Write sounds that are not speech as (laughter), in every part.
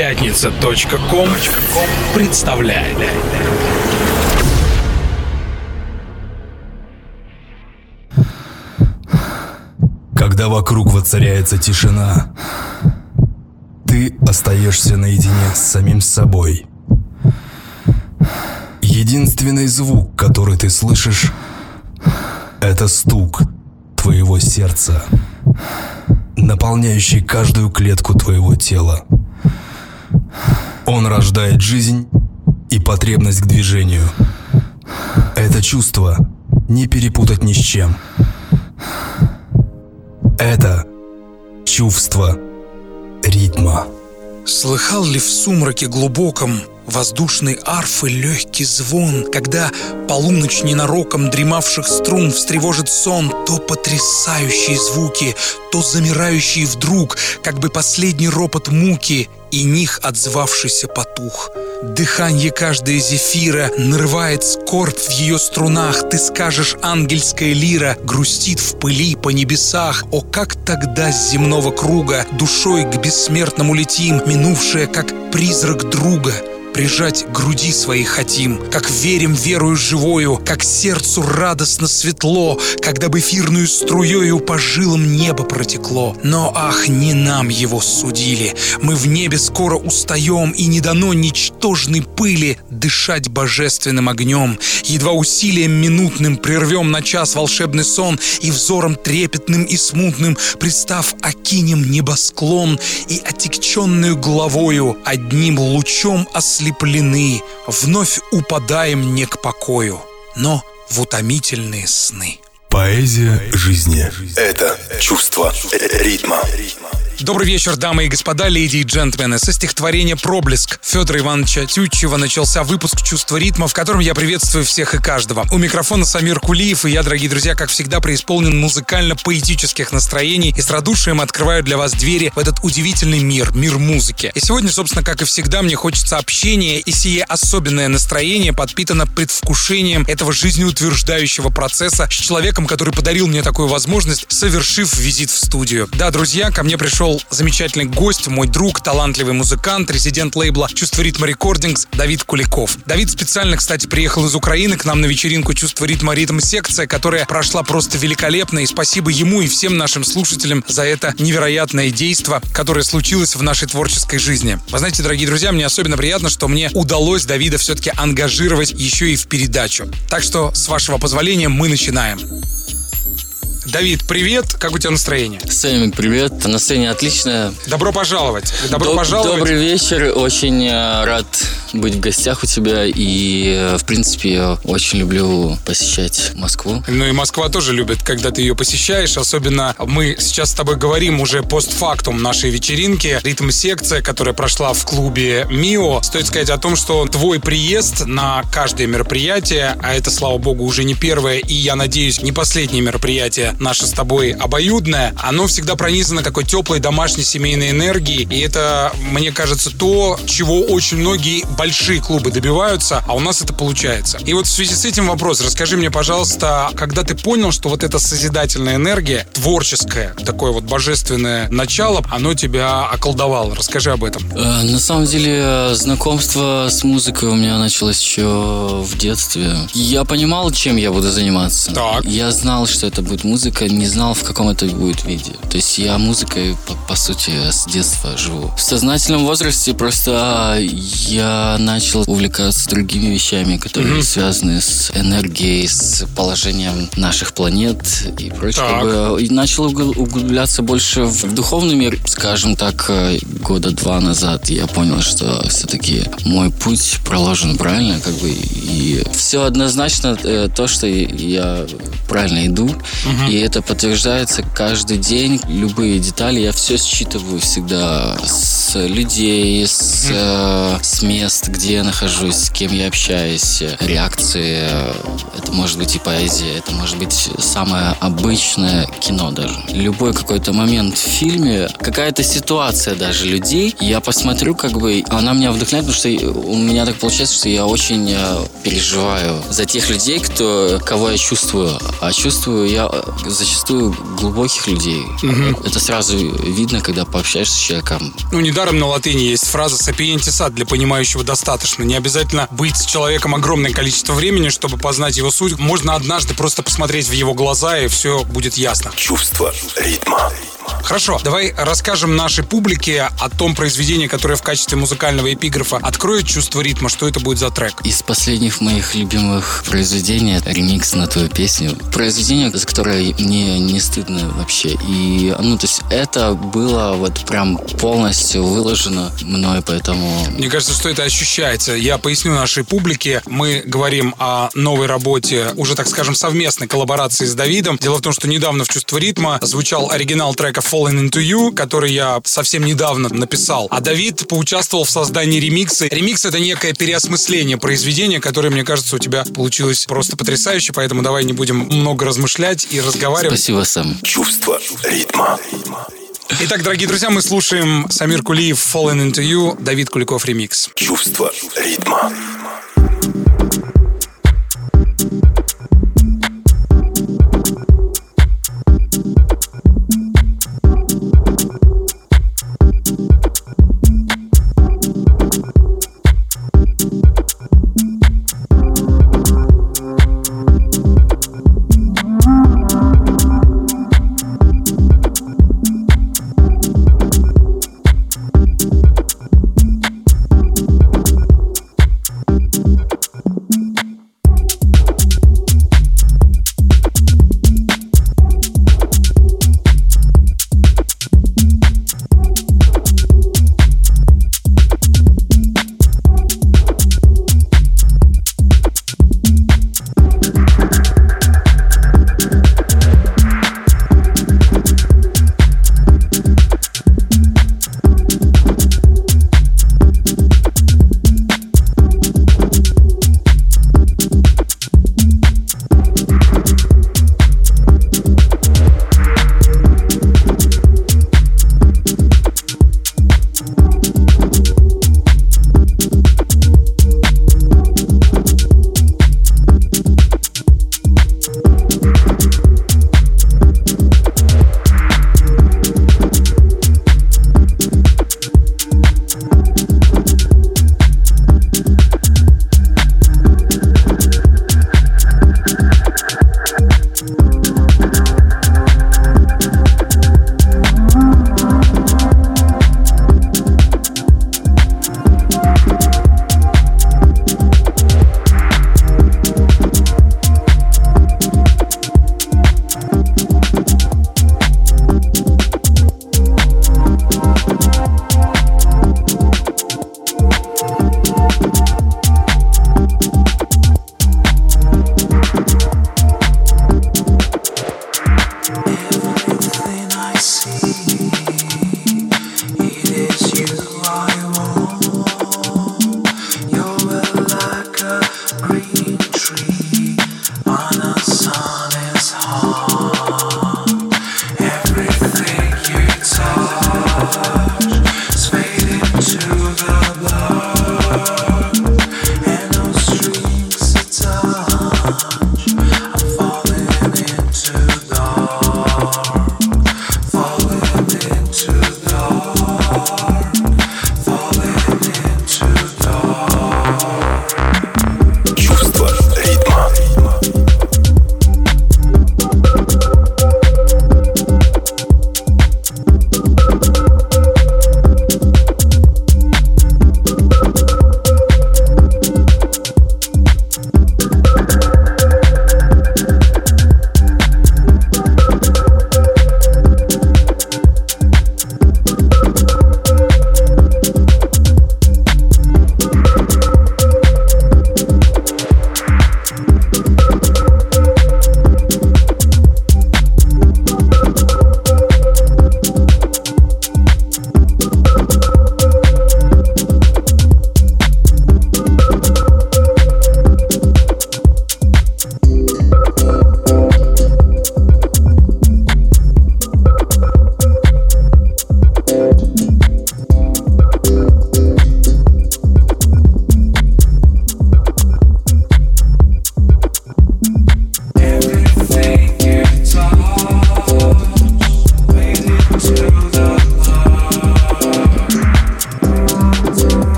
Пятница.ком представляет. Когда вокруг воцаряется тишина, ты остаешься наедине с самим собой. Единственный звук, который ты слышишь, это стук твоего сердца, наполняющий каждую клетку твоего тела. Он рождает жизнь и потребность к движению. Это чувство не перепутать ни с чем. Это чувство ритма. Слыхал ли в сумраке глубоком воздушной арфы легкий звон, когда полуночь ненароком дремавших струн встревожит сон, то потрясающие звуки, то замирающие вдруг, как бы последний ропот муки, и них отзвавшийся потух. Дыхание каждой зефира нарывает скорбь в ее струнах. Ты скажешь, ангельская лира грустит в пыли по небесах. О, как тогда с земного круга душой к бессмертному летим, минувшая, как призрак друга — Прижать груди своей хотим, как верим верою живою, как сердцу радостно светло, когда бы эфирную струею по жилам небо протекло. Но ах, не нам его судили, мы в небе скоро устаем, и не дано ничтожной пыли дышать божественным огнем. Едва усилием минутным прервем на час волшебный сон, и взором трепетным и смутным, представ, окинем небосклон, и отекченную головою одним лучом ослепим ослеплены, вновь упадаем не к покою, но в утомительные сны. Поэзия жизни – это чувство ритма. Добрый вечер, дамы и господа, леди и джентльмены. Со стихотворения «Проблеск» Федора Ивановича Тютчева начался выпуск «Чувство ритма», в котором я приветствую всех и каждого. У микрофона Самир Кулиев, и я, дорогие друзья, как всегда, преисполнен музыкально-поэтических настроений и с радушием открываю для вас двери в этот удивительный мир, мир музыки. И сегодня, собственно, как и всегда, мне хочется общения, и сие особенное настроение подпитано предвкушением этого жизнеутверждающего процесса с человеком, который подарил мне такую возможность, совершив визит в студию. Да, друзья, ко мне пришел пришел замечательный гость, мой друг, талантливый музыкант, резидент лейбла «Чувство ритма рекордингс» Давид Куликов. Давид специально, кстати, приехал из Украины к нам на вечеринку «Чувство ритма ритм секция», которая прошла просто великолепно, и спасибо ему и всем нашим слушателям за это невероятное действо, которое случилось в нашей творческой жизни. Вы знаете, дорогие друзья, мне особенно приятно, что мне удалось Давида все-таки ангажировать еще и в передачу. Так что, с вашего позволения, мы начинаем. Давид, привет. Как у тебя настроение? Сэмик, привет. Настроение отличное. Добро пожаловать. Добро Доб- пожаловать. Добрый вечер. Очень э, рад быть в гостях у тебя. И, э, в принципе, я очень люблю посещать Москву. Ну и Москва тоже любит, когда ты ее посещаешь. Особенно мы сейчас с тобой говорим уже постфактум нашей вечеринки. Ритм-секция, которая прошла в клубе МИО. Стоит сказать о том, что твой приезд на каждое мероприятие, а это, слава богу, уже не первое и, я надеюсь, не последнее мероприятие наше с тобой обоюдное, оно всегда пронизано такой теплой домашней семейной энергией. И это, мне кажется, то, чего очень многие большие клубы добиваются, а у нас это получается. И вот в связи с этим вопрос. Расскажи мне, пожалуйста, когда ты понял, что вот эта созидательная энергия, творческое, такое вот божественное начало, оно тебя околдовало. Расскажи об этом. Э, на самом деле, знакомство с музыкой у меня началось еще в детстве. Я понимал, чем я буду заниматься. Так. Я знал, что это будет музыка, не знал, в каком это будет виде. То есть я музыкой, по, по сути, с детства живу. В сознательном возрасте просто я начал увлекаться другими вещами, которые Мгм. связаны с энергией, с положением наших планет и прочее. Как бы, и начал угл- углубляться больше в, духовный мир, скажем так, э, года два назад. Я понял, что все-таки мой путь проложен правильно, как бы, и все однозначно э, то, что я правильно иду, и это подтверждается каждый день. Любые детали я все считываю всегда с людей, с, э, с мест, где я нахожусь, с кем я общаюсь, реакции. Это может быть и поэзия, это может быть самое обычное кино даже. Любой какой-то момент в фильме, какая-то ситуация даже людей, я посмотрю, как бы, она меня вдохновляет, потому что у меня так получается, что я очень э, переживаю за тех людей, кто, кого я чувствую. А чувствую я э, зачастую глубоких людей. Это сразу видно, когда пообщаешься с человеком. Ну, Недаром на латыни есть фраза «sapientis ad» для понимающего достаточно. Не обязательно быть с человеком огромное количество времени, чтобы познать его суть. Можно однажды просто посмотреть в его глаза, и все будет ясно. Чувство ритма. Хорошо, давай расскажем нашей публике о том произведении, которое в качестве музыкального эпиграфа откроет чувство ритма. Что это будет за трек? Из последних моих любимых произведений это ремикс на твою песню. Произведение, за которое мне не стыдно вообще. И, ну, то есть это было вот прям полностью выложено мной, поэтому... Мне кажется, что это ощущается. Я поясню нашей публике. Мы говорим о новой работе, уже, так скажем, совместной коллаборации с Давидом. Дело в том, что недавно в «Чувство ритма» звучал оригинал трека Falling Into You, который я совсем недавно написал. А Давид поучаствовал в создании ремикса. Ремикс — это некое переосмысление произведения, которое, мне кажется, у тебя получилось просто потрясающе, поэтому давай не будем много размышлять и разговаривать. Спасибо, Сэм. Чувство ритма. Итак, дорогие друзья, мы слушаем Самир Кулиев Falling Into You, Давид Куликов ремикс. Чувство ритма.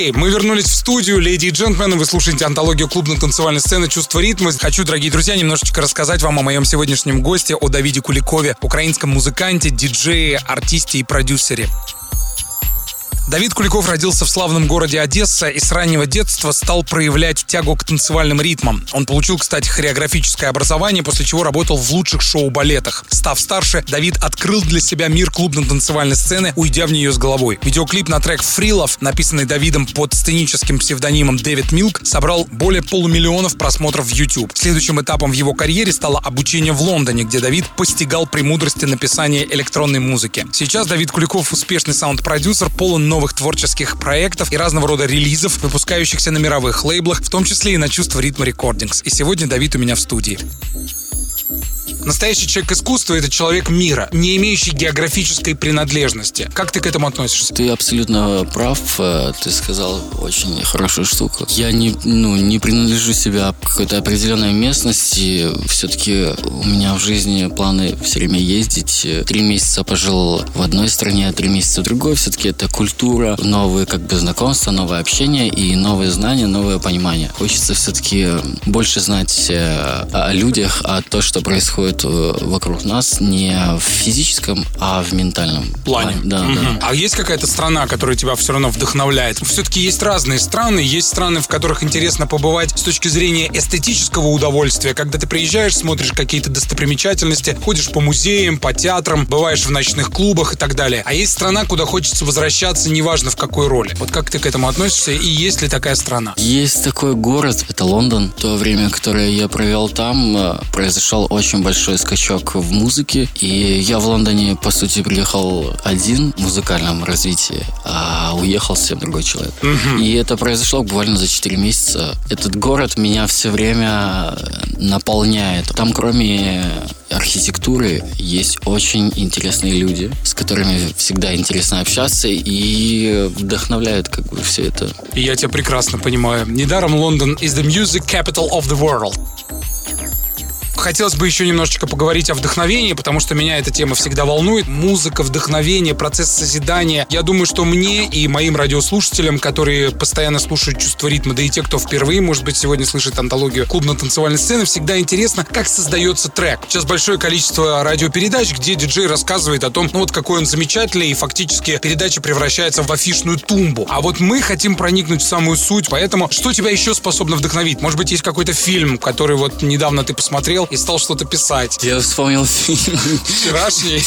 Окей, мы вернулись в студию. Леди и джентльмены, вы слушаете антологию клубно-танцевальной сцены «Чувство ритма». Хочу, дорогие друзья, немножечко рассказать вам о моем сегодняшнем госте, о Давиде Куликове, украинском музыканте, диджее, артисте и продюсере. Давид Куликов родился в славном городе Одесса и с раннего детства стал проявлять тягу к танцевальным ритмам. Он получил, кстати, хореографическое образование, после чего работал в лучших шоу-балетах. Став старше, Давид открыл для себя мир клубно-танцевальной сцены, уйдя в нее с головой. Видеоклип на трек «Фрилов», написанный Давидом под сценическим псевдонимом Дэвид Милк, собрал более полумиллионов просмотров в YouTube. Следующим этапом в его карьере стало обучение в Лондоне, где Давид постигал премудрости написания электронной музыки. Сейчас Давид Куликов успешный саунд-продюсер, полон новых творческих проектов и разного рода релизов, выпускающихся на мировых лейблах, в том числе и на чувство ритма рекордингс. И сегодня Давид у меня в студии. Настоящий человек искусства — это человек мира, не имеющий географической принадлежности. Как ты к этому относишься? Ты абсолютно прав. Э, ты сказал очень хорошую штуку. Я не, ну, не принадлежу себя какой-то определенной местности. Все-таки у меня в жизни планы все время ездить. Три месяца пожил в одной стране, три месяца в другой. Все-таки это культура, новые как бы знакомства, новое общение и новые знания, новое понимание. Хочется все-таки больше знать э, о людях, о том, что происходит происходит э, вокруг нас не в физическом, а в ментальном плане. плане. Да, угу. да. А есть какая-то страна, которая тебя все равно вдохновляет? Все-таки есть разные страны, есть страны, в которых интересно побывать с точки зрения эстетического удовольствия, когда ты приезжаешь, смотришь какие-то достопримечательности, ходишь по музеям, по театрам, бываешь в ночных клубах и так далее. А есть страна, куда хочется возвращаться, неважно в какой роли. Вот как ты к этому относишься и есть ли такая страна? Есть такой город, это Лондон. То время, которое я провел там, э, произошел очень большой большой скачок в музыке. И я в Лондоне, по сути, приехал один в музыкальном развитии, а уехал совсем другой человек. Угу. И это произошло буквально за 4 месяца. Этот город меня все время наполняет. Там, кроме архитектуры, есть очень интересные люди, с которыми всегда интересно общаться и вдохновляет как бы все это. И я тебя прекрасно понимаю. Недаром Лондон is the music capital of the world хотелось бы еще немножечко поговорить о вдохновении, потому что меня эта тема всегда волнует. Музыка, вдохновение, процесс созидания. Я думаю, что мне и моим радиослушателям, которые постоянно слушают чувство ритма, да и те, кто впервые, может быть, сегодня слышит антологию клубно-танцевальной сцены, всегда интересно, как создается трек. Сейчас большое количество радиопередач, где диджей рассказывает о том, ну вот какой он замечательный, и фактически передача превращается в афишную тумбу. А вот мы хотим проникнуть в самую суть, поэтому что тебя еще способно вдохновить? Может быть, есть какой-то фильм, который вот недавно ты посмотрел, и стал что-то писать. Я вспомнил фильм. Вчерашний.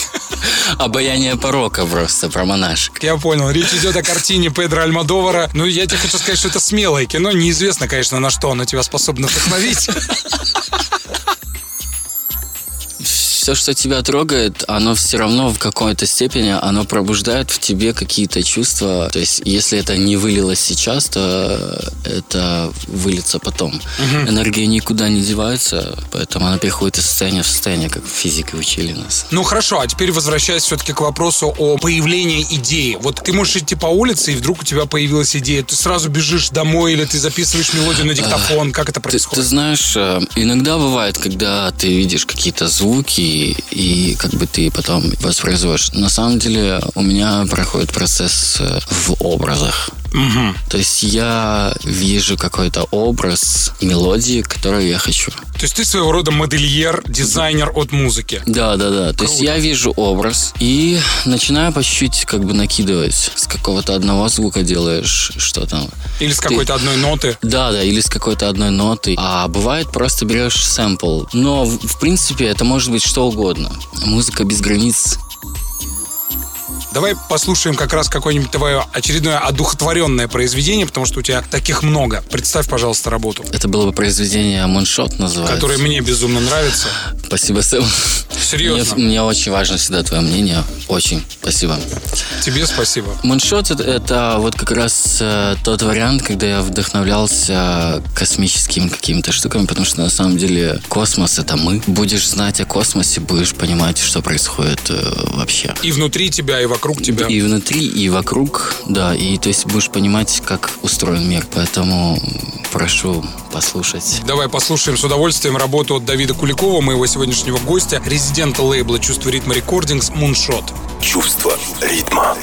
Обаяние порока просто, про монашек. Я понял. Речь идет о картине Педро Альмадовара. Ну, я тебе хочу сказать, что это смелое кино. Неизвестно, конечно, на что оно тебя способно вдохновить все, что тебя трогает, оно все равно в какой-то степени, оно пробуждает в тебе какие-то чувства. То есть, если это не вылилось сейчас, то это выльется потом. Угу. Энергия никуда не девается, поэтому она переходит из состояния в состояние, как физики учили нас. Ну хорошо, а теперь возвращаясь все-таки к вопросу о появлении идеи. Вот ты можешь идти по улице, и вдруг у тебя появилась идея. Ты сразу бежишь домой, или ты записываешь мелодию на диктофон. Как это происходит? Ты, ты знаешь, э, иногда бывает, когда ты видишь какие-то звуки, и, как бы ты потом воспроизводишь. На самом деле у меня проходит процесс э, в образах. Угу. То есть я вижу какой-то образ мелодии, которую я хочу. То есть ты своего рода модельер, дизайнер от музыки. Да, да, да. Круто. То есть я вижу образ и начинаю по чуть-чуть как бы накидывать. С какого-то одного звука делаешь что-то. Или с какой-то одной ноты. Да, да, или с какой-то одной ноты. А бывает просто берешь сэмпл. Но в принципе это может быть что угодно. Музыка без границ. Давай послушаем как раз какое-нибудь твое очередное одухотворенное произведение, потому что у тебя таких много. Представь, пожалуйста, работу. Это было бы произведение «Моншот» называется. Которое мне безумно нравится. Спасибо, Сэм. Серьезно? Мне, мне очень важно всегда твое мнение. Очень. Спасибо. Тебе спасибо. Моншот это, вот как раз э, тот вариант, когда я вдохновлялся космическими какими-то штуками, потому что на самом деле космос это мы. Будешь знать о космосе, будешь понимать, что происходит э, вообще. И внутри тебя, и вокруг тебя. И внутри, и вокруг, да. И то есть будешь понимать, как устроен мир. Поэтому прошу послушать. Давай послушаем с удовольствием работу от Давида Куликова, моего сегодняшнего гостя, резидента лейбла «Чувство ритма рекордингс» «Муншот». Чувство ритма.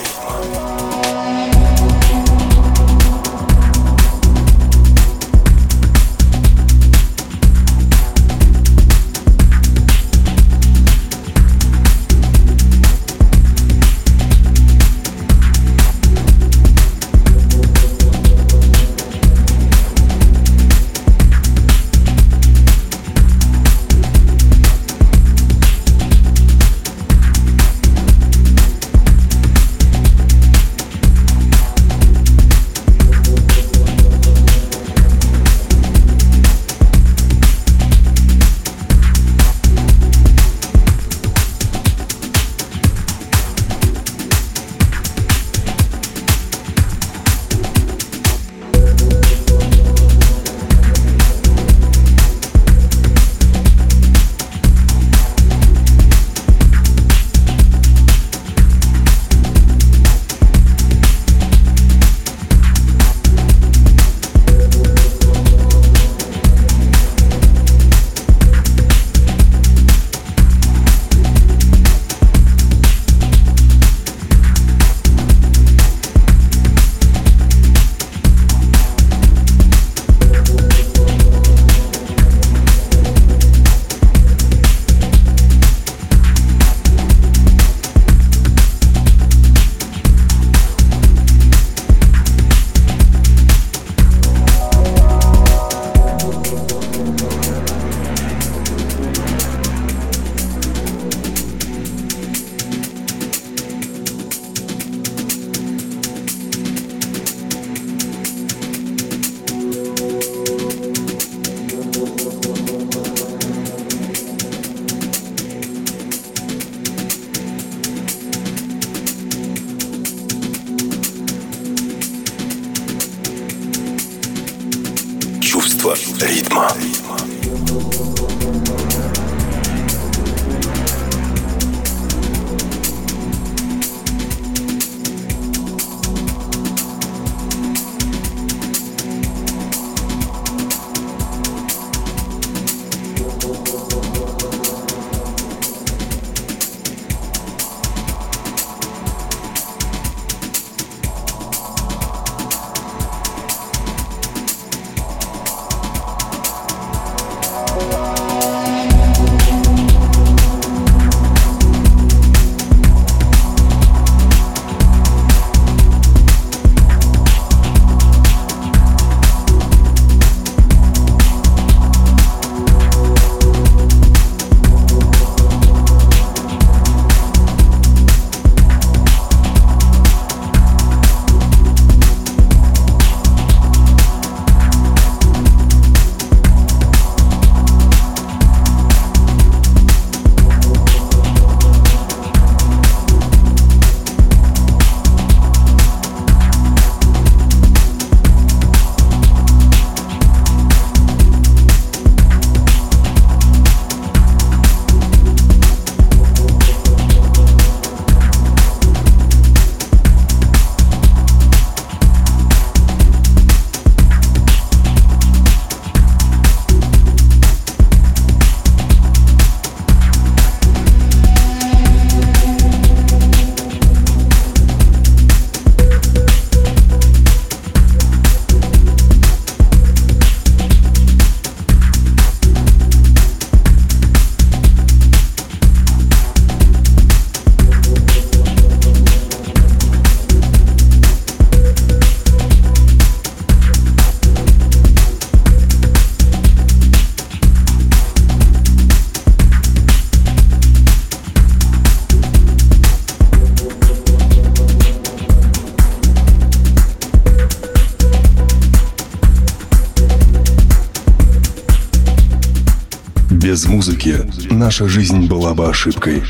Наша жизнь была бы ошибкой.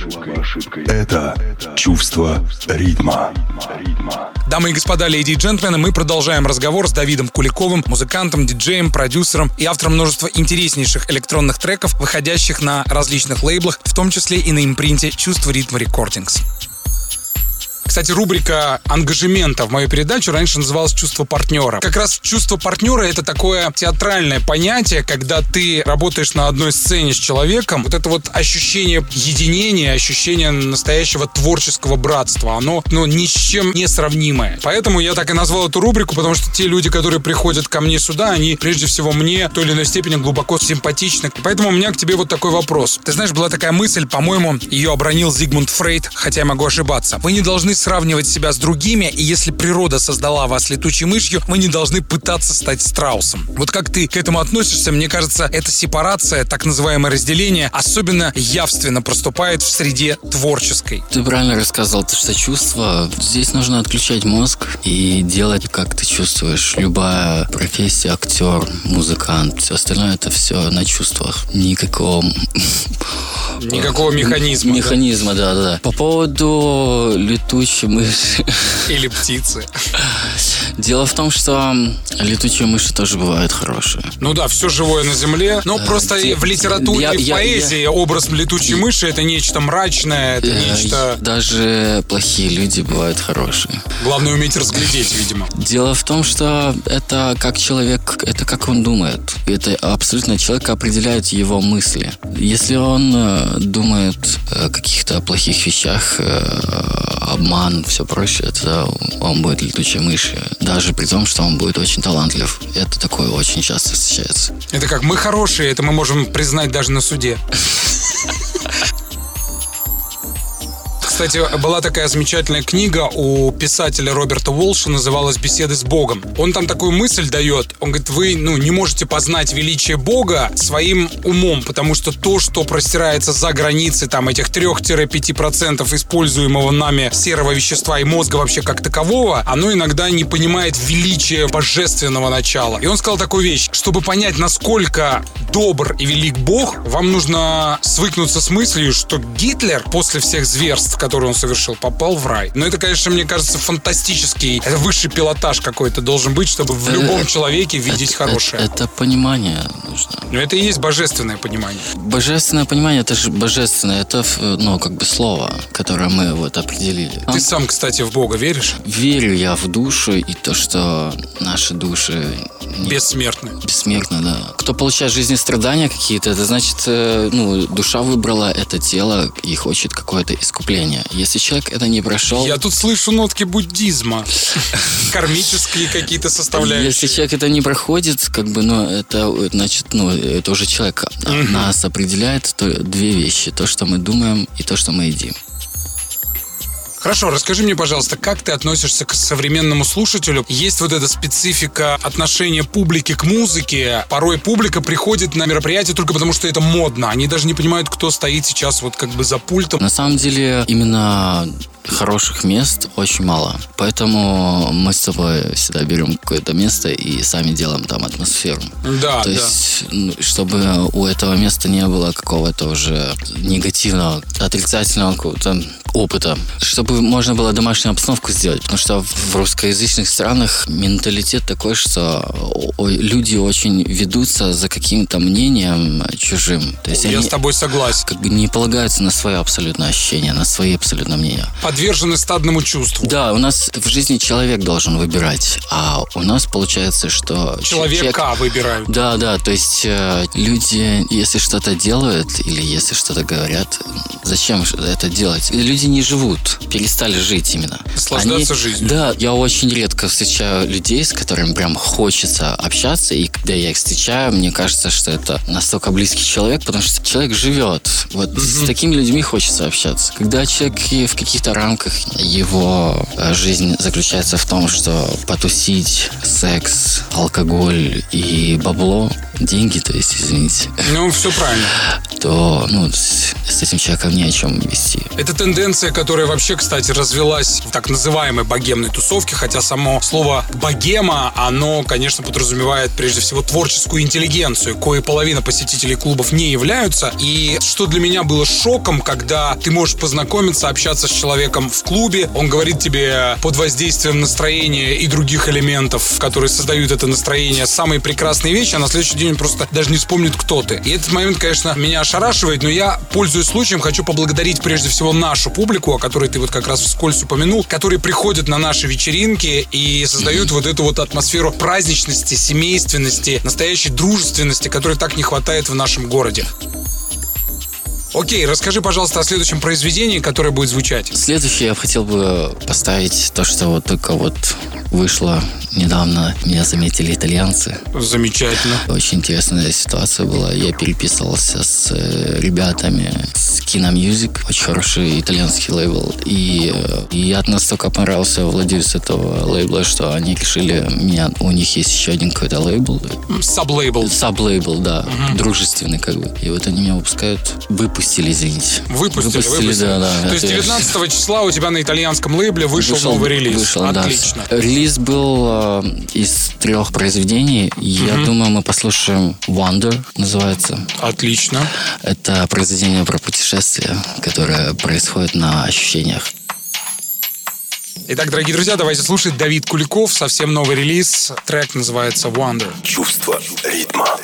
Это чувство ритма. Дамы и господа, леди и джентльмены, мы продолжаем разговор с Давидом Куликовым, музыкантом, диджеем, продюсером и автором множества интереснейших электронных треков, выходящих на различных лейблах, в том числе и на импринте «Чувство ритма рекордингс». Кстати, рубрика ангажемента в мою передачу раньше называлась «Чувство партнера». Как раз чувство партнера — это такое театральное понятие, когда ты работаешь на одной сцене с человеком, вот это вот ощущение единения, ощущение настоящего творческого братства, оно ну, ни с чем не сравнимое. Поэтому я так и назвал эту рубрику, потому что те люди, которые приходят ко мне сюда, они прежде всего мне в той или иной степени глубоко симпатичны. Поэтому у меня к тебе вот такой вопрос. Ты знаешь, была такая мысль, по-моему, ее обронил Зигмунд Фрейд, хотя я могу ошибаться. Вы не должны сравнивать себя с другими, и если природа создала вас летучей мышью, вы не должны пытаться стать страусом. Вот как ты к этому относишься, мне кажется, эта сепарация, так называемое разделение, особенно явственно проступает в среде творческой. Ты правильно рассказал, то, что чувство. Здесь нужно отключать мозг и делать, как ты чувствуешь. Любая профессия, актер, музыкант, все остальное это все на чувствах. Никакого... Никакого механизма. Механизма, да, да. да. По поводу летучей мыши. Или птицы. (laughs) Дело в том, что летучие мыши тоже бывают хорошие. Ну да, все живое на земле. Но Да, просто те- в литературе я- и в я- поэзии образ летучей мыши это нечто мрачное, это Э, нечто... Даже плохие люди бывают хорошие. Главное уметь разглядеть, видимо. Дело в том, что это как человек, это как он думает. Это абсолютно человек определяет его мысли. Если он э, думает о каких-то плохих вещах, э, обман, все прочее, то он будет летучей мышью. Даже при том, что он будет очень талантлив. Это такое очень часто встречается. Это как мы хорошие, это мы можем признать даже на суде. (laughs) Кстати, была такая замечательная книга у писателя Роберта Уолша, называлась «Беседы с Богом». Он там такую мысль дает. Он говорит, вы ну, не можете познать величие Бога своим умом, потому что то, что простирается за границы там, этих 3-5% используемого нами серого вещества и мозга вообще как такового, оно иногда не понимает величие божественного начала. И он сказал такую вещь, чтобы понять, насколько добр и велик Бог, вам нужно свыкнуться с мыслью, что Гитлер после всех зверств, которые он совершил, попал в рай. Но это, конечно, мне кажется, фантастический, это высший пилотаж какой-то должен быть, чтобы в любом человеке видеть это, хорошее. Это, понимание нужно. Но это и есть божественное понимание. Божественное понимание, это же божественное, это, ну, как бы слово, которое мы вот определили. Ты сам, кстати, в Бога веришь? Верю я в душу и то, что наши души Бессмертны. бессмертны, да. Кто получает в жизни страдания какие-то, это значит, э, ну, душа выбрала это тело и хочет какое-то искупление. Если человек это не прошел, Я тут слышу нотки буддизма. Кармические какие-то если составляющие. человек это не проходит, как бы, ну, это, значит, ну, это уже человек а, нас определяет две вещи. То, что мы думаем, и то, что мы едим. Хорошо, расскажи мне, пожалуйста, как ты относишься к современному слушателю? Есть вот эта специфика отношения публики к музыке. Порой публика приходит на мероприятие только потому, что это модно. Они даже не понимают, кто стоит сейчас вот как бы за пультом. На самом деле, именно хороших мест очень мало. Поэтому мы с тобой всегда берем какое-то место и сами делаем там атмосферу. Да, То да. есть, чтобы у этого места не было какого-то уже негативного, отрицательного какого-то опыта. Чтобы можно было домашнюю обстановку сделать. Потому что в русскоязычных странах менталитет такой, что люди очень ведутся за каким-то мнением чужим. То есть Я они с тобой согласен. как бы не полагаются на свое абсолютное ощущение, на свои абсолютно мнения. Подвержены стадному чувству. Да, у нас в жизни человек должен выбирать, а у нас получается, что Человека выбирают. Да, да, то есть э, люди, если что-то делают или если что-то говорят, зачем это делать? Люди не живут, перестали жить именно. Наслаждаться жизнью. Да, я очень редко встречаю людей, с которыми прям хочется общаться, и когда я их встречаю, мне кажется, что это настолько близкий человек, потому что человек живет. Вот с такими людьми хочется общаться. Когда человек в каких-то рамках его э, жизнь заключается в том, что потусить, секс, алкоголь и бабло, деньги, то есть, извините, Ну, все правильно. то ну, с, с этим человеком не о чем вести. Это тенденция, которая вообще, кстати, развелась в так называемой богемной тусовке, хотя само слово «богема», оно, конечно, подразумевает прежде всего творческую интеллигенцию, кое половина посетителей клубов не являются. И что для меня было шоком, когда ты можешь познакомиться, общаться с человеком в клубе, он говорит тебе под воздействием настроения и других элементов, которые создают это настроение, самые прекрасные вещи, а на следующий день он просто даже не вспомнит, кто ты. И этот момент, конечно, меня ошарашивает, но я, пользуясь случаем, хочу поблагодарить прежде всего нашу публику, о которой ты вот как раз вскользь упомянул, которые приходят на наши вечеринки и создают вот эту вот атмосферу праздничности, семейственности, настоящей дружественности, которой так не хватает в нашем городе. Окей, расскажи, пожалуйста, о следующем произведении, которое будет звучать. Следующее я хотел бы поставить то, что вот только вот вышло недавно. Меня заметили итальянцы. Замечательно. Очень интересная ситуация была. Я переписывался с э, ребятами с Kino Music, очень хороший итальянский лейбл. И, э, и я настолько понравился владельцу этого лейбла, что они решили меня... У них есть еще один какой-то лейбл. Саблейбл. Саб-лейбл, да. Дружественный как бы. И вот они меня выпускают. Выпустили, извините. Выпустили, выпустили, выпустили. да, да. То есть Это я- 19 (laughs) числа у тебя на итальянском лейбле вышел, новый релиз. Вышел, да. Отлично. Релиз был э, из трех произведений. Я думаю, мы послушаем Wonder, называется. Отлично. Это произведение про путешествие, которое происходит на ощущениях. Итак, дорогие друзья, давайте слушать Давид Куликов, совсем новый релиз. Трек называется Wonder. Чувство ритма.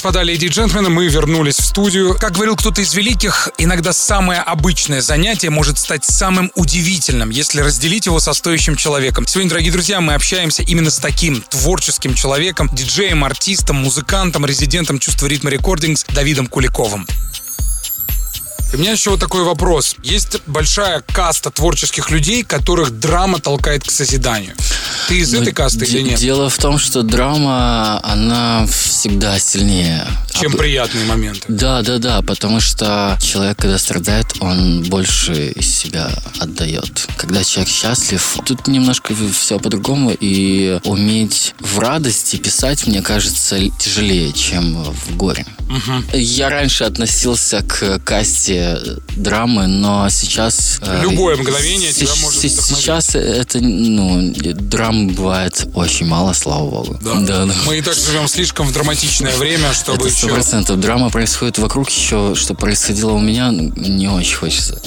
Господа, леди и джентльмены, мы вернулись в студию. Как говорил кто-то из великих, иногда самое обычное занятие может стать самым удивительным, если разделить его со стоящим человеком. Сегодня, дорогие друзья, мы общаемся именно с таким творческим человеком, диджеем, артистом, музыкантом, резидентом чувства ритма рекордингс Давидом Куликовым. У меня еще вот такой вопрос. Есть большая каста творческих людей, которых драма толкает к созиданию. Ты из этой касты или нет? Дело в том, что драма, она всегда сильнее. Чем Об- приятные моменты. Да, да, да, потому что человек, когда страдает, он больше из себя отдает. Когда человек счастлив, тут немножко все по-другому, и уметь в радости писать, мне кажется, тяжелее, чем в горе. Я раньше относился к касте драмы, но сейчас... э, Любое мгновение с- тебя может с-. Сейчас это, ну, драмы бывает очень мало, слава богу. Да, да. Мы и так живем слишком в драматичное время, чтобы Это сто еще... процентов. Драма происходит вокруг еще, что происходило у меня, не очень хочется.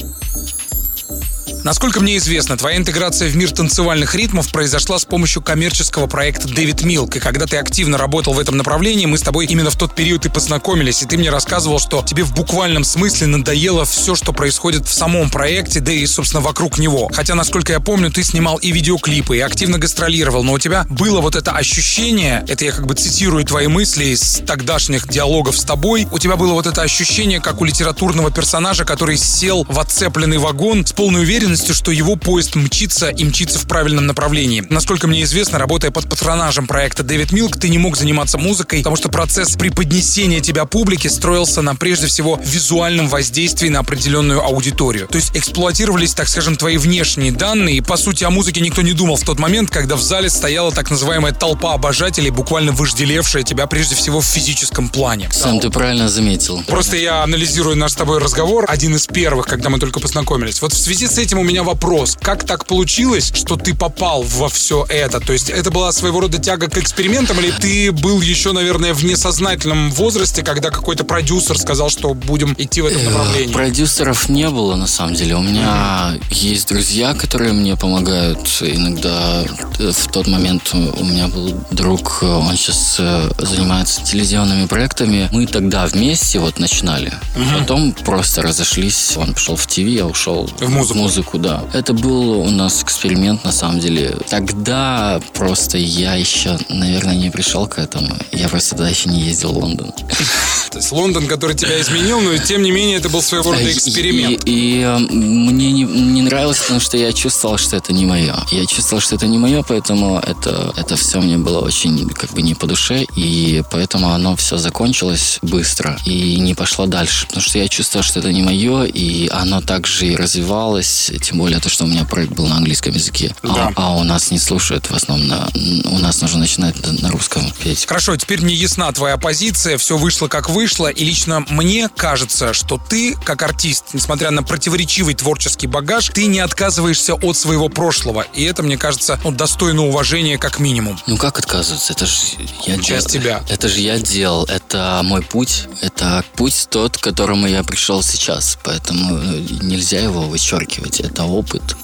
Насколько мне известно, твоя интеграция в мир танцевальных ритмов произошла с помощью коммерческого проекта Дэвид Милк. И когда ты активно работал в этом направлении, мы с тобой именно в тот период и познакомились. И ты мне рассказывал, что тебе в буквальном смысле надоело все, что происходит в самом проекте, да и, собственно, вокруг него. Хотя, насколько я помню, ты снимал и видеоклипы, и активно гастролировал, но у тебя было вот это ощущение, это я как бы цитирую твои мысли из тогдашних диалогов с тобой, у тебя было вот это ощущение, как у литературного персонажа, который сел в отцепленный вагон с полной уверенностью, что его поезд мчится и мчится в правильном направлении. Насколько мне известно, работая под патронажем проекта Дэвид Милк, ты не мог заниматься музыкой, потому что процесс преподнесения тебя публике строился на прежде всего визуальном воздействии на определенную аудиторию. То есть эксплуатировались, так скажем, твои внешние данные, и по сути о музыке никто не думал в тот момент, когда в зале стояла так называемая толпа обожателей, буквально вожделевшая тебя прежде всего в физическом плане. Сам ты правильно заметил. Просто я анализирую наш с тобой разговор, один из первых, когда мы только познакомились. Вот в связи с этим у меня вопрос. Как так получилось, что ты попал во все это? То есть это была своего рода тяга к экспериментам, или ты был еще, наверное, в несознательном возрасте, когда какой-то продюсер сказал, что будем идти в этом направлении? Продюсеров не было, на самом деле. У меня есть друзья, которые мне помогают. Иногда э, в тот момент у меня был друг, э, он сейчас э, занимается телевизионными проектами. Мы тогда вместе вот начинали. Потом просто разошлись. Он пошел в ТВ, я ушел В музыку. музыку, да. Это был у нас эксперимент, на самом деле. Тогда просто я еще, наверное, не пришел к этому. Я просто тогда еще не ездил в Лондон. (laughs) То есть Лондон, который тебя изменил, но тем не менее это был своего рода эксперимент. И, и, э, мне не, не нравилось, потому что я чувствовал, что это не мое. Я чувствовал, что это не мое, поэтому это, это все мне было очень как бы не по душе, и поэтому оно все закончилось быстро и не пошло дальше, потому что я чувствовал, что это не мое, и оно также и развивалось, тем более то, что у меня проект был на английском языке, Да. а, а у нас не слушают в основном на, у нас нужно начинать на русском петь. Хорошо, теперь мне ясна твоя позиция, все вышло как вышло, и лично мне кажется, что ты, как артист, несмотря на противоречивый творческий багаж, ты не отказываешься от своего прошлого, и это, мне кажется, ну, достойно уважения как минимум. Ну как отказываться? Это же я Часть дел- тебя. Это же я делал. Это мой путь. Это путь тот, к которому я пришел сейчас. Поэтому э, нельзя его вычеркивать. Это опыт.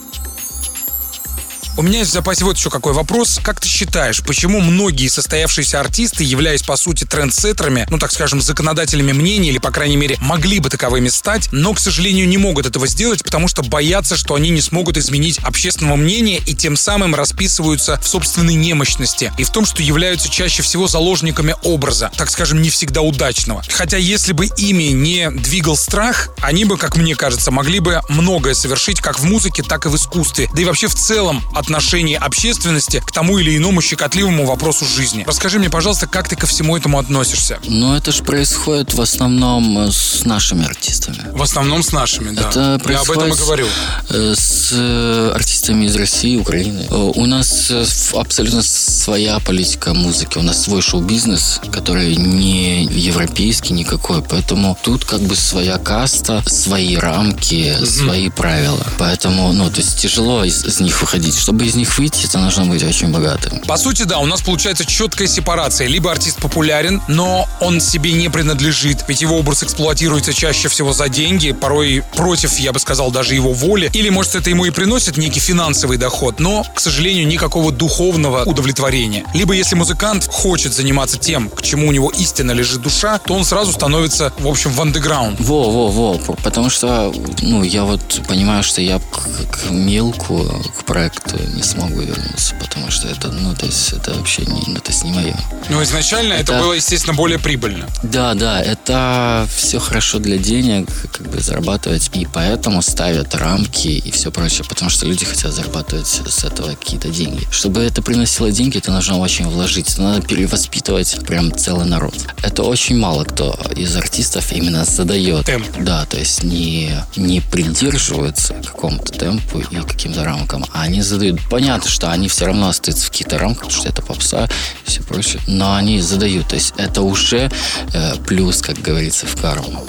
У меня есть в запасе вот еще какой вопрос. Как ты считаешь, почему многие состоявшиеся артисты, являясь по сути трендсеттерами, ну так скажем, законодателями мнений или, по крайней мере, могли бы таковыми стать, но, к сожалению, не могут этого сделать, потому что боятся, что они не смогут изменить общественного мнения и тем самым расписываются в собственной немощности и в том, что являются чаще всего заложниками образа, так скажем, не всегда удачного. Хотя если бы ими не двигал страх, они бы, как мне кажется, могли бы многое совершить как в музыке, так и в искусстве, да и вообще в целом отношение общественности к тому или иному щекотливому вопросу жизни. Расскажи мне, пожалуйста, как ты ко всему этому относишься? Но это же происходит в основном э, с нашими артистами. В основном с нашими, да. Это Я об этом и говорю. э, с э, артистами из России, Украины. У нас абсолютно своя политика музыки. У нас свой шоу-бизнес, который не европейский никакой. Поэтому тут как бы своя каста, свои рамки, свои правила. Поэтому, ну, то есть тяжело из, из них выходить. Чтобы из них выйти, это нужно быть очень богатым. По сути, да, у нас получается четкая сепарация. Либо артист популярен, но он себе не принадлежит, ведь его образ эксплуатируется чаще всего за деньги, порой против, я бы сказал, даже его воли. Или, может, это ему и приносит некий финансовый доход, но, к сожалению, никакого духовного удовлетворения. Либо, если музыкант хочет заниматься тем, к чему у него истинно лежит душа, то он сразу становится, в общем, в андеграунд. Во, во, во, п- потому что, ну, я вот понимаю, что я к, к Милку, к проекту не смогу вернуться, потому что это, ну, то есть это вообще не, ну, то есть не мое. Но изначально это, Это- было, естественно, более прибыльно. Да, да, это все хорошо для денег, как бы зарабатывать, и поэтому ставят рамки и все прочее, потому что люди хотят зарабатывать с этого какие-то деньги. Чтобы это приносило деньги, это нужно очень вложить, надо перевоспитывать прям целый народ. Это очень мало кто из артистов именно задает. Темп. Да, то есть не, не придерживаются какому-то темпу и каким-то рамкам, а они задают. Понятно, что они все равно остаются в каких-то рамках, потому что это попса и все прочее, но они задают. То есть это уже э, плюс, как говорится, в карму.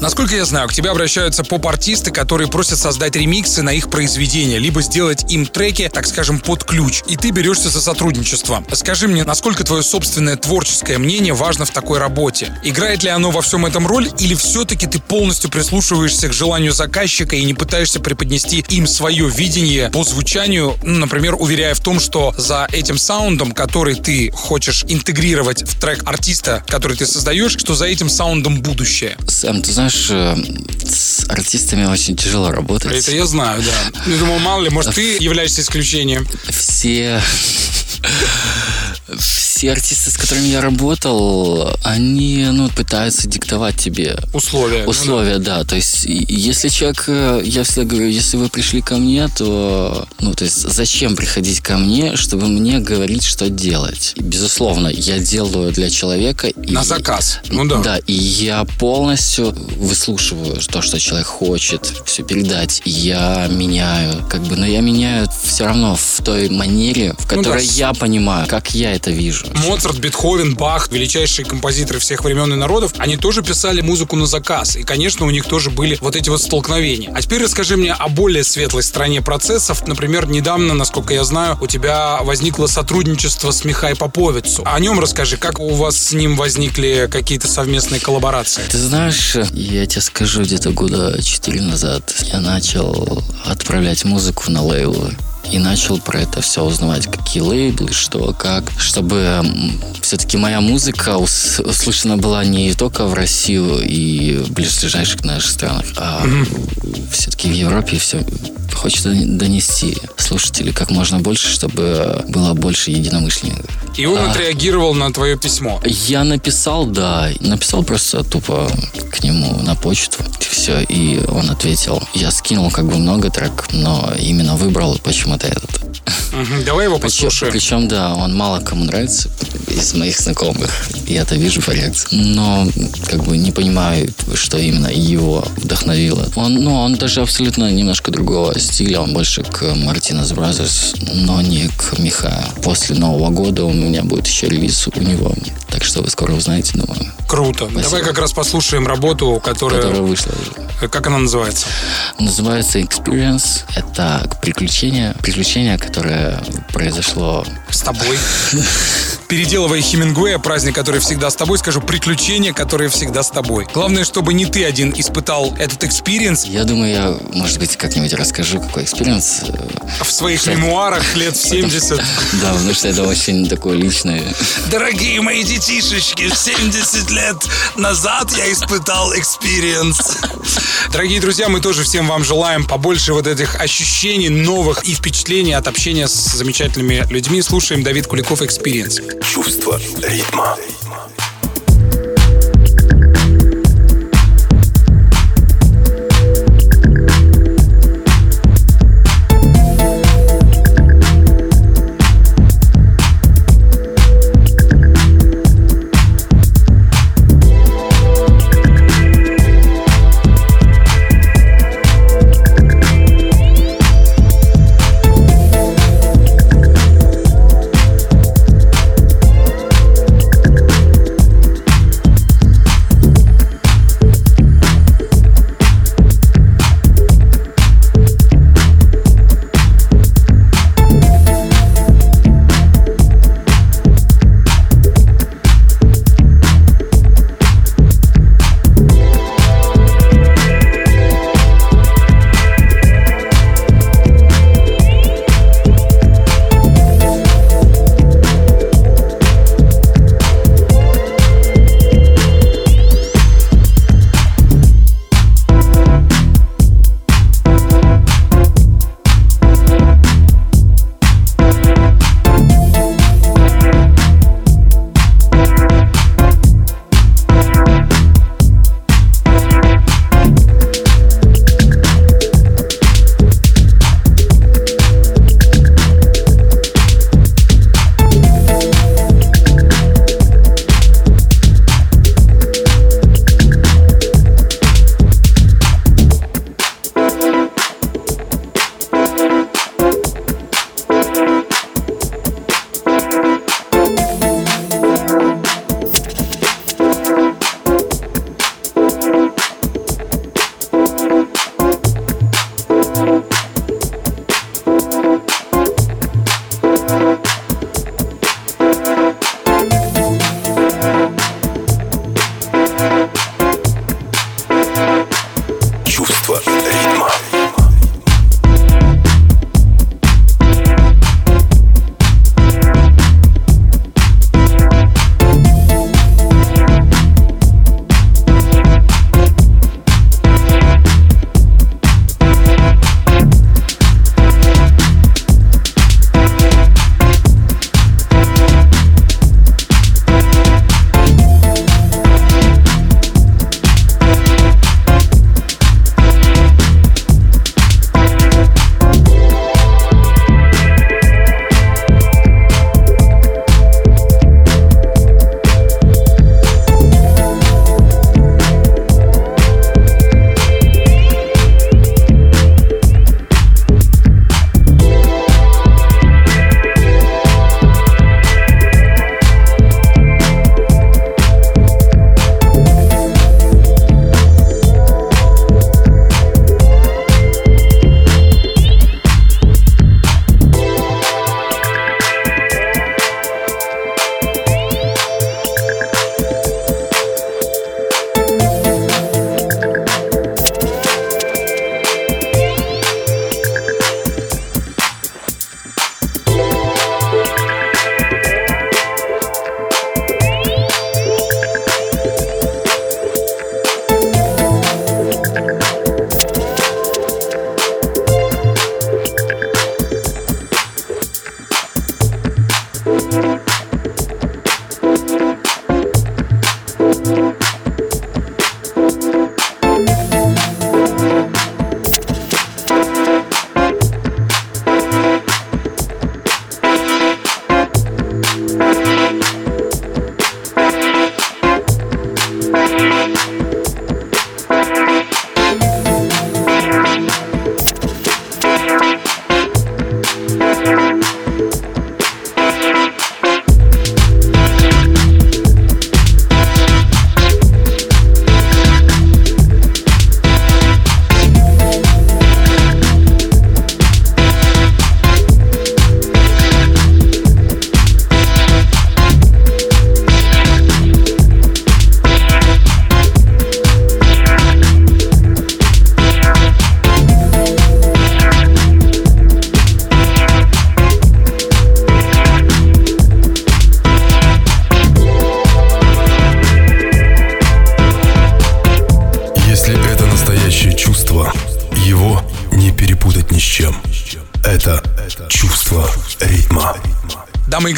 Насколько я знаю, к тебе обращаются поп-артисты, которые просят создать ремиксы на их произведения, либо сделать им треки, так скажем, под ключ. И ты берешься за сотрудничество. Скажи мне, насколько твое собственное творческое мнение важно в такой работе? Играет ли оно во всем этом роль, или все-таки ты полностью прислушиваешься к желанию заказчика и не пытаешься преподнести им свое видение по звучанию, ну, например, уверяя в том, что за этим саундом, который ты хочешь интегрировать в трек артиста, который ты создаешь, что за этим саундом будущее? Сэм, ты знаешь, э, с артистами очень тяжело работать. Это я знаю, да. Ну, думал, мало ли, может, ты являешься исключением. Все все артисты, с которыми я работал, они, ну, пытаются диктовать тебе условия. Условия, ну, да. да. То есть, если человек, э, я всегда говорю, если вы пришли ко мне, то, ну, то есть, зачем приходить ко мне, чтобы мне говорить, что делать? И, безусловно, я делаю для человека. На и, заказ. Ну да. Да, и я полностью выслушиваю то, что человек хочет все передать. Я меняю, как бы, но я меняю все равно в той манере, в которой ну, да. я понимаю, как я это вижу. Моцарт, Бетховен, Бах, величайшие композиторы всех времен и народов, они тоже писали музыку на заказ. И, конечно, у них тоже были вот эти вот столкновения. А теперь расскажи мне о более светлой стороне процессов. Например, недавно, насколько я знаю, у тебя возникло сотрудничество с Михай Поповицу. О нем расскажи, как у вас с ним возникли какие-то совместные коллаборации? Ты знаешь, я тебе скажу, где-то года четыре назад я начал отправлять музыку на лейблы и начал про это все узнавать, какие лейблы, что, как, чтобы все-таки моя музыка услышана была не только в Россию и в ближайших наших странах, а mm-hmm. все-таки в Европе все хочет донести слушателей как можно больше, чтобы было больше единомышленников. И он а, отреагировал на твое письмо? Я написал, да. Написал просто тупо к нему на почту. Все. И он ответил. Я скинул как бы много трек, но именно выбрал почему-то этот. Давай его послушаем. Причем, причем, да, он мало кому нравится из моих знакомых. Я это вижу по реакции. Но как бы не понимаю, что именно его вдохновило. Он, ну, он даже абсолютно немножко другого стиля. Он больше к Мартинес Brothers, но не к Миха. После Нового года у меня будет еще релиз у него. Так что вы скоро узнаете, думаю. Круто. Спасибо. Давай как раз послушаем работу, которая... Которая вышла уже. Как она называется? Называется Experience. Это приключение. Приключение, которое произошло... С тобой? (laughs) Переделывая Хемингуэя, праздник, который всегда с тобой, скажу, приключения, которые всегда с тобой. Главное, чтобы не ты один испытал этот experience. Я думаю, я, может быть, как-нибудь расскажу, какой experience. В своих мемуарах лет в 70. Да, потому что это очень такое личное. Дорогие мои детишечки, 70 лет назад я испытал experience. Дорогие друзья, мы тоже всем вам желаем побольше вот этих ощущений новых и впечатлений от общения с замечательными людьми. Слушаем Давид Куликов «Experience». Чувство ритма.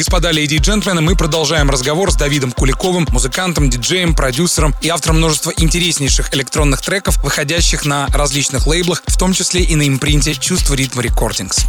Господа, леди и джентльмены, мы продолжаем разговор с Давидом Куликовым, музыкантом, диджеем, продюсером и автором множества интереснейших электронных треков, выходящих на различных лейблах, в том числе и на импринте «Чувство ритма рекордингс».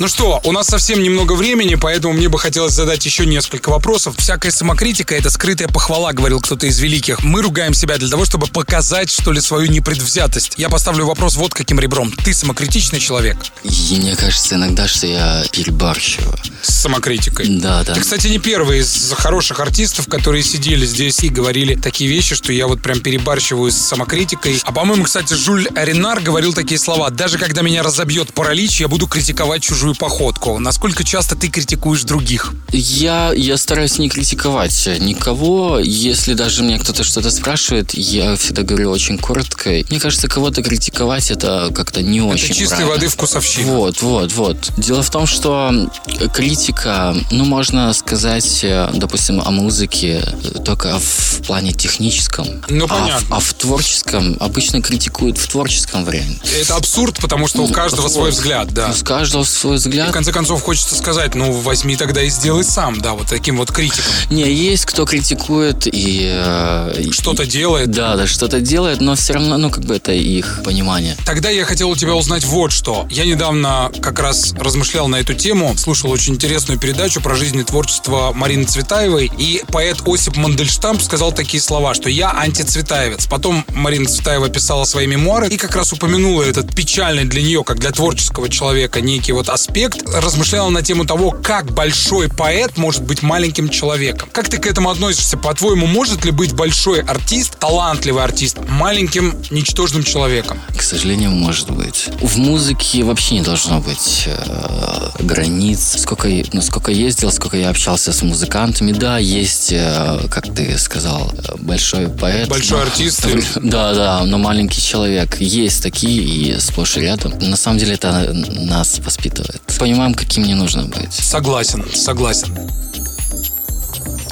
Ну что, у нас совсем немного времени, поэтому мне бы хотелось задать еще несколько вопросов. Всякая самокритика — это скрытая похвала, говорил кто-то из великих. Мы ругаем себя для того, чтобы показать, что ли, свою непредвзятость. Я поставлю вопрос вот каким ребром. Ты самокритичный человек? И мне кажется иногда, что я перебарщиваю. С самокритикой? Да, да. Ты, кстати, не первый из хороших артистов, которые сидели здесь и говорили такие вещи, что я вот прям перебарщиваю с самокритикой. А, по-моему, кстати, Жюль Ренар говорил такие слова. Даже когда меня разобьет паралич, я буду критиковать чужую чужую походку. Насколько часто ты критикуешь других? Я, я стараюсь не критиковать никого. Если даже меня кто-то что-то спрашивает, я всегда говорю очень коротко. Мне кажется, кого-то критиковать это как-то не это очень чистой правильно. воды вкусовщина. Вот, вот, вот. Дело в том, что критика, ну, можно сказать, э, допустим, о музыке только в плане техническом. Ну, а, понятно. в, а в творческом обычно критикуют в творческом варианте. Это абсурд, потому что у каждого свой взгляд, да. У каждого свой И взгляд. в конце концов хочется сказать, ну возьми тогда и сделай сам, да, вот таким вот критиком. Не, есть кто критикует и... э, и- Что-то делает. Да, да, что-то делает, но все равно, ну, как бы это их понимание. Тогда я хотел у тебя узнать вот что. Я недавно как раз размышлял на эту тему, слушал очень интересную передачу про жизнь и творчество Марины Цветаевой, и поэт Осип Мандельштамп сказал такие слова, что я антицветаевец. Потом Марина Цветаева писала свои мемуары и как раз упомянула этот печальный для нее, как для творческого человека, некий вот аспект, размышляла на тему того, как большой поэт может быть маленьким человеком. Как ты к этому относишься? По-твоему, может ли быть большой артист, талантливый артист, маленьким, ничтожным человеком? К сожалению, может быть. В музыке вообще не должно быть э, границ. Сколько, ну, сколько ездил, сколько я общался с музыкантами, да, есть, э, как ты сказал, большой поэт. Большой но- артист. (laughs) Да, да, но маленький человек. Есть такие и сплошь и рядом. На самом деле это нас воспитывает. Понимаем, каким не нужно быть. Согласен, согласен.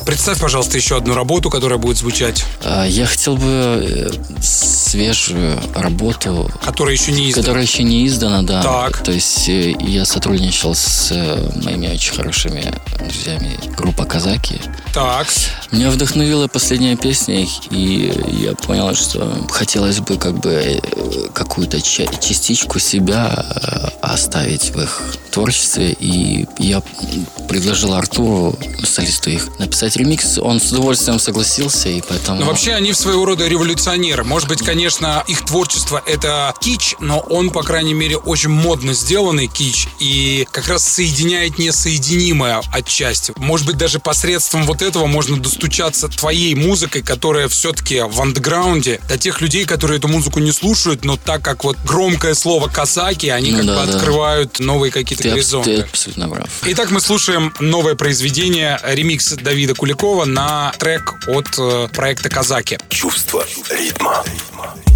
Представь, пожалуйста, еще одну работу, которая будет звучать, Э, Я хотел бы э, свежую работу которая еще не издана. Которая еще не издана, да. Так. То есть э, я сотрудничал с э, моими очень хорошими друзьями группа Казаки. Так, Меня вдохновила последняя песня, и я понял, что хотелось бы как бы э, какую-то ча- частичку себя э, оставить в их творчестве. И я предложил Артуру, солисту их, написать ремикс. Он с удовольствием согласился, и поэтому... Ну, вообще, они своего рода революционеры. Может быть, конечно, их творчество — это кич, но он, по крайней мере, очень модно сделанный кич и как раз соединяет несоединимое отчасти. Может быть, даже посредством вот этого можно достучаться твоей музыкой, которая все-таки в андеграунде, до тех людей, которые эту музыку не слушают, но так как вот громкое слово «казаки», они Ну как да, бы да. открывают новые какие-то ты, горизонты. ты абсолютно прав. Итак, мы слушаем новое произведение, ремикс Давида Куликова на трек от э, проекта «Казаки». Чувство ритма. Your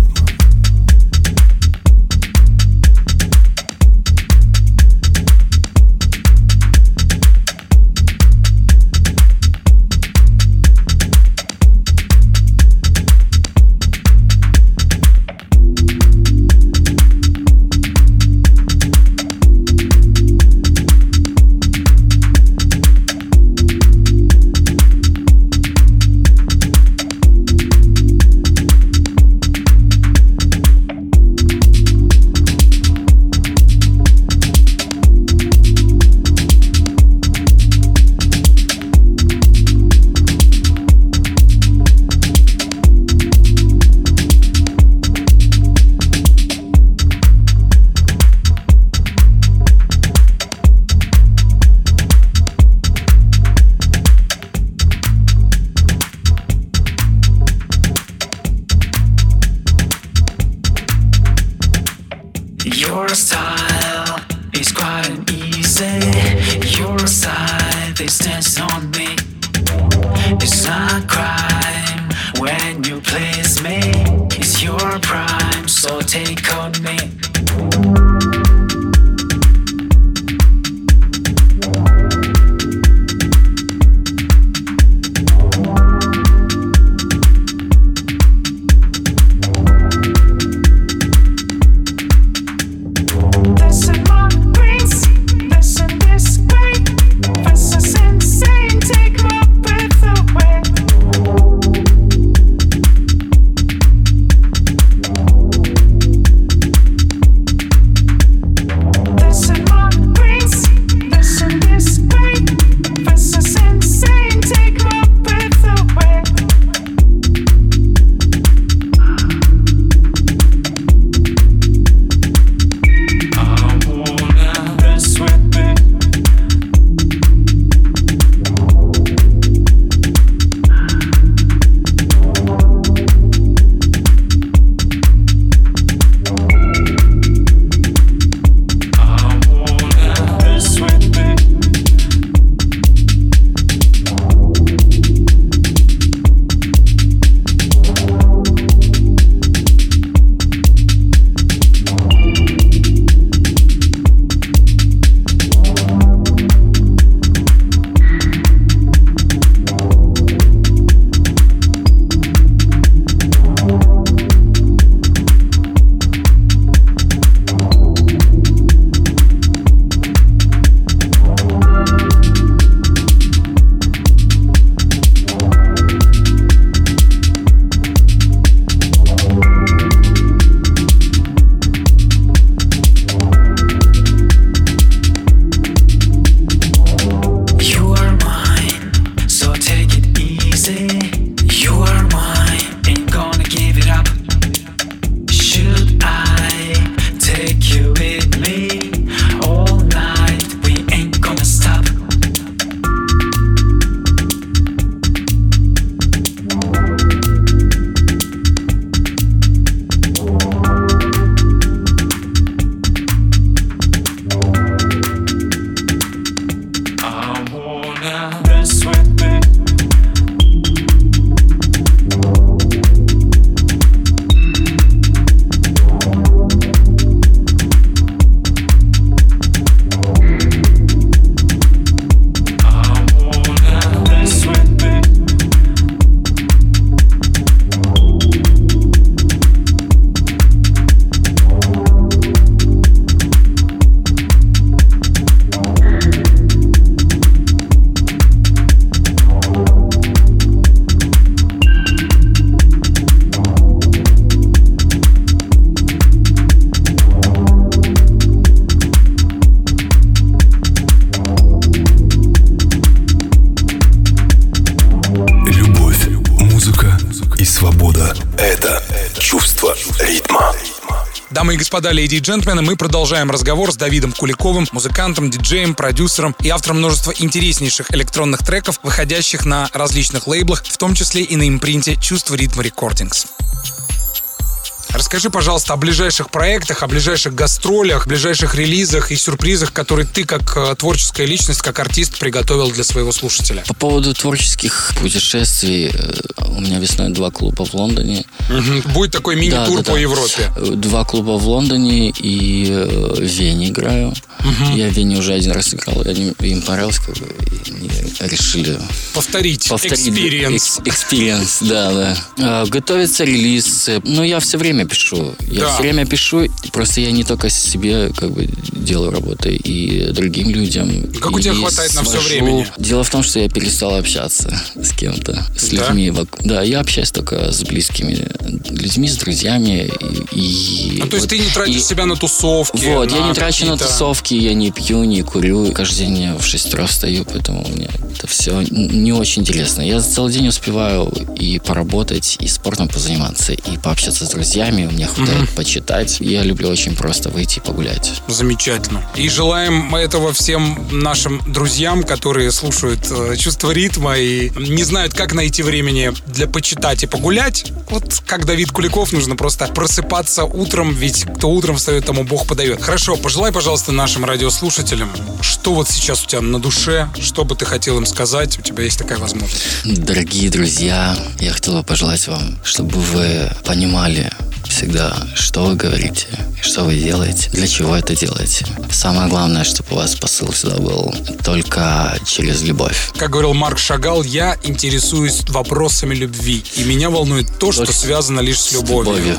Дамы и господа, леди и джентльмены, мы продолжаем разговор с Давидом Куликовым, музыкантом, диджеем, продюсером и автором множества интереснейших электронных треков, выходящих на различных лейблах, в том числе и на импринте «Чувство ритма рекордингс». Расскажи, пожалуйста, о ближайших проектах, о ближайших гастролях, ближайших релизах и сюрпризах, которые ты как э, творческая личность, как артист приготовил для своего слушателя. По поводу творческих путешествий, э, у меня весной два клуба в Лондоне. Угу. Будет такой мини-тур Да, да, по да. Европе. Э, Два клуба в Лондоне и в Вене играю. Я в Вене уже один раз играл, они, им понравилось, как бы, решили Повторить. повторить. Experience. Experience, да, да. Готовится релиз. Ну, я все время пишу. Я Да. все время пишу. Просто я не только себе как бы делаю работы и другим людям. Как у тебя И хватает на свожу. времени? Дело в том, что я перестал общаться с кем-то, с Да? людьми. вок- Да, я общаюсь только с близкими людьми, с друзьями. И, и Ну, то есть вот- ты не тратишь и- себя на тусовки. вот, я на не трачу на тусовки, я не пью, не курю. Каждый день я в 6 утра встаю, поэтому мне это все не очень интересно. Я за целый день успеваю и поработать, и спортом позаниматься, и пообщаться с друзьями. Мне хватает почитать. Я люблю очень просто выйти и погулять. Замечательно. И желаем этого всем нашим друзьям, которые слушают э, чувство ритма и не знают, как найти времени для почитать и погулять. Вот как Давид Куликов, нужно просто просыпаться утром, ведь кто утром встает, тому Бог подает. Хорошо, пожелай, пожалуйста, нашим радиослушателям, что вот сейчас у тебя на душе, что бы ты хотел им сказать, у тебя есть такая возможность. Дорогие друзья, я хотел бы пожелать вам, чтобы вы понимали всегда, что вы говорите, что вы делаете, для чего это делаете. Самое главное, чтобы у вас посыл всегда был только через любовь. Как говорил Марк Шагал, я интересуюсь вопросами любви, и меня волнует то, что Только связано лишь с С любовью.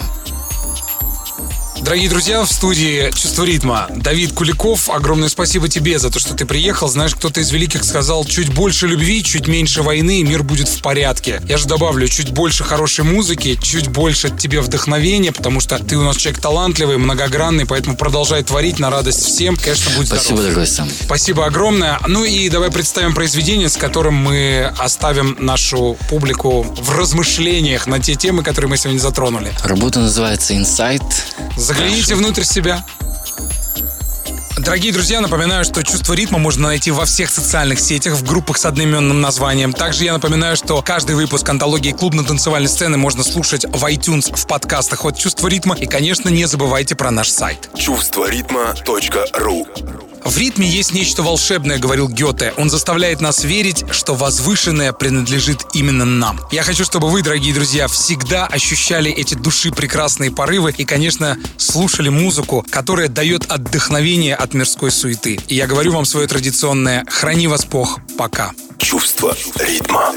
Дорогие друзья, в студии «Чувство ритма» Давид Куликов. Огромное спасибо тебе за то, что ты приехал. Знаешь, кто-то из великих сказал, чуть больше любви, чуть меньше войны, и мир будет в порядке. Я же добавлю, чуть больше хорошей музыки, чуть больше тебе вдохновения, потому что ты у нас человек талантливый, многогранный, поэтому продолжай творить на радость всем. Конечно, будь Спасибо, здоров. дорогой Сэм. Спасибо огромное. Ну и давай представим произведение, с которым мы оставим нашу публику в размышлениях на те темы, которые мы сегодня затронули. Работа называется «Инсайт». Загляните внутрь себя. Дорогие друзья, напоминаю, что чувство ритма можно найти во всех социальных сетях, в группах с одноименным названием. Также я напоминаю, что каждый выпуск антологии клубно-танцевальной сцены можно слушать в iTunes, в подкастах от чувства ритма. И, конечно, не забывайте про наш сайт. Чувство ритма.ру В ритме есть нечто волшебное, говорил Гёте. Он заставляет нас верить, что возвышенное принадлежит именно нам. Я хочу, чтобы вы, дорогие друзья, всегда ощущали эти души прекрасные порывы и, конечно, слушали музыку, которая дает отдохновение от мирской суеты. И я говорю вам свое традиционное «Храни вас Бог, пока». Чувство ритма.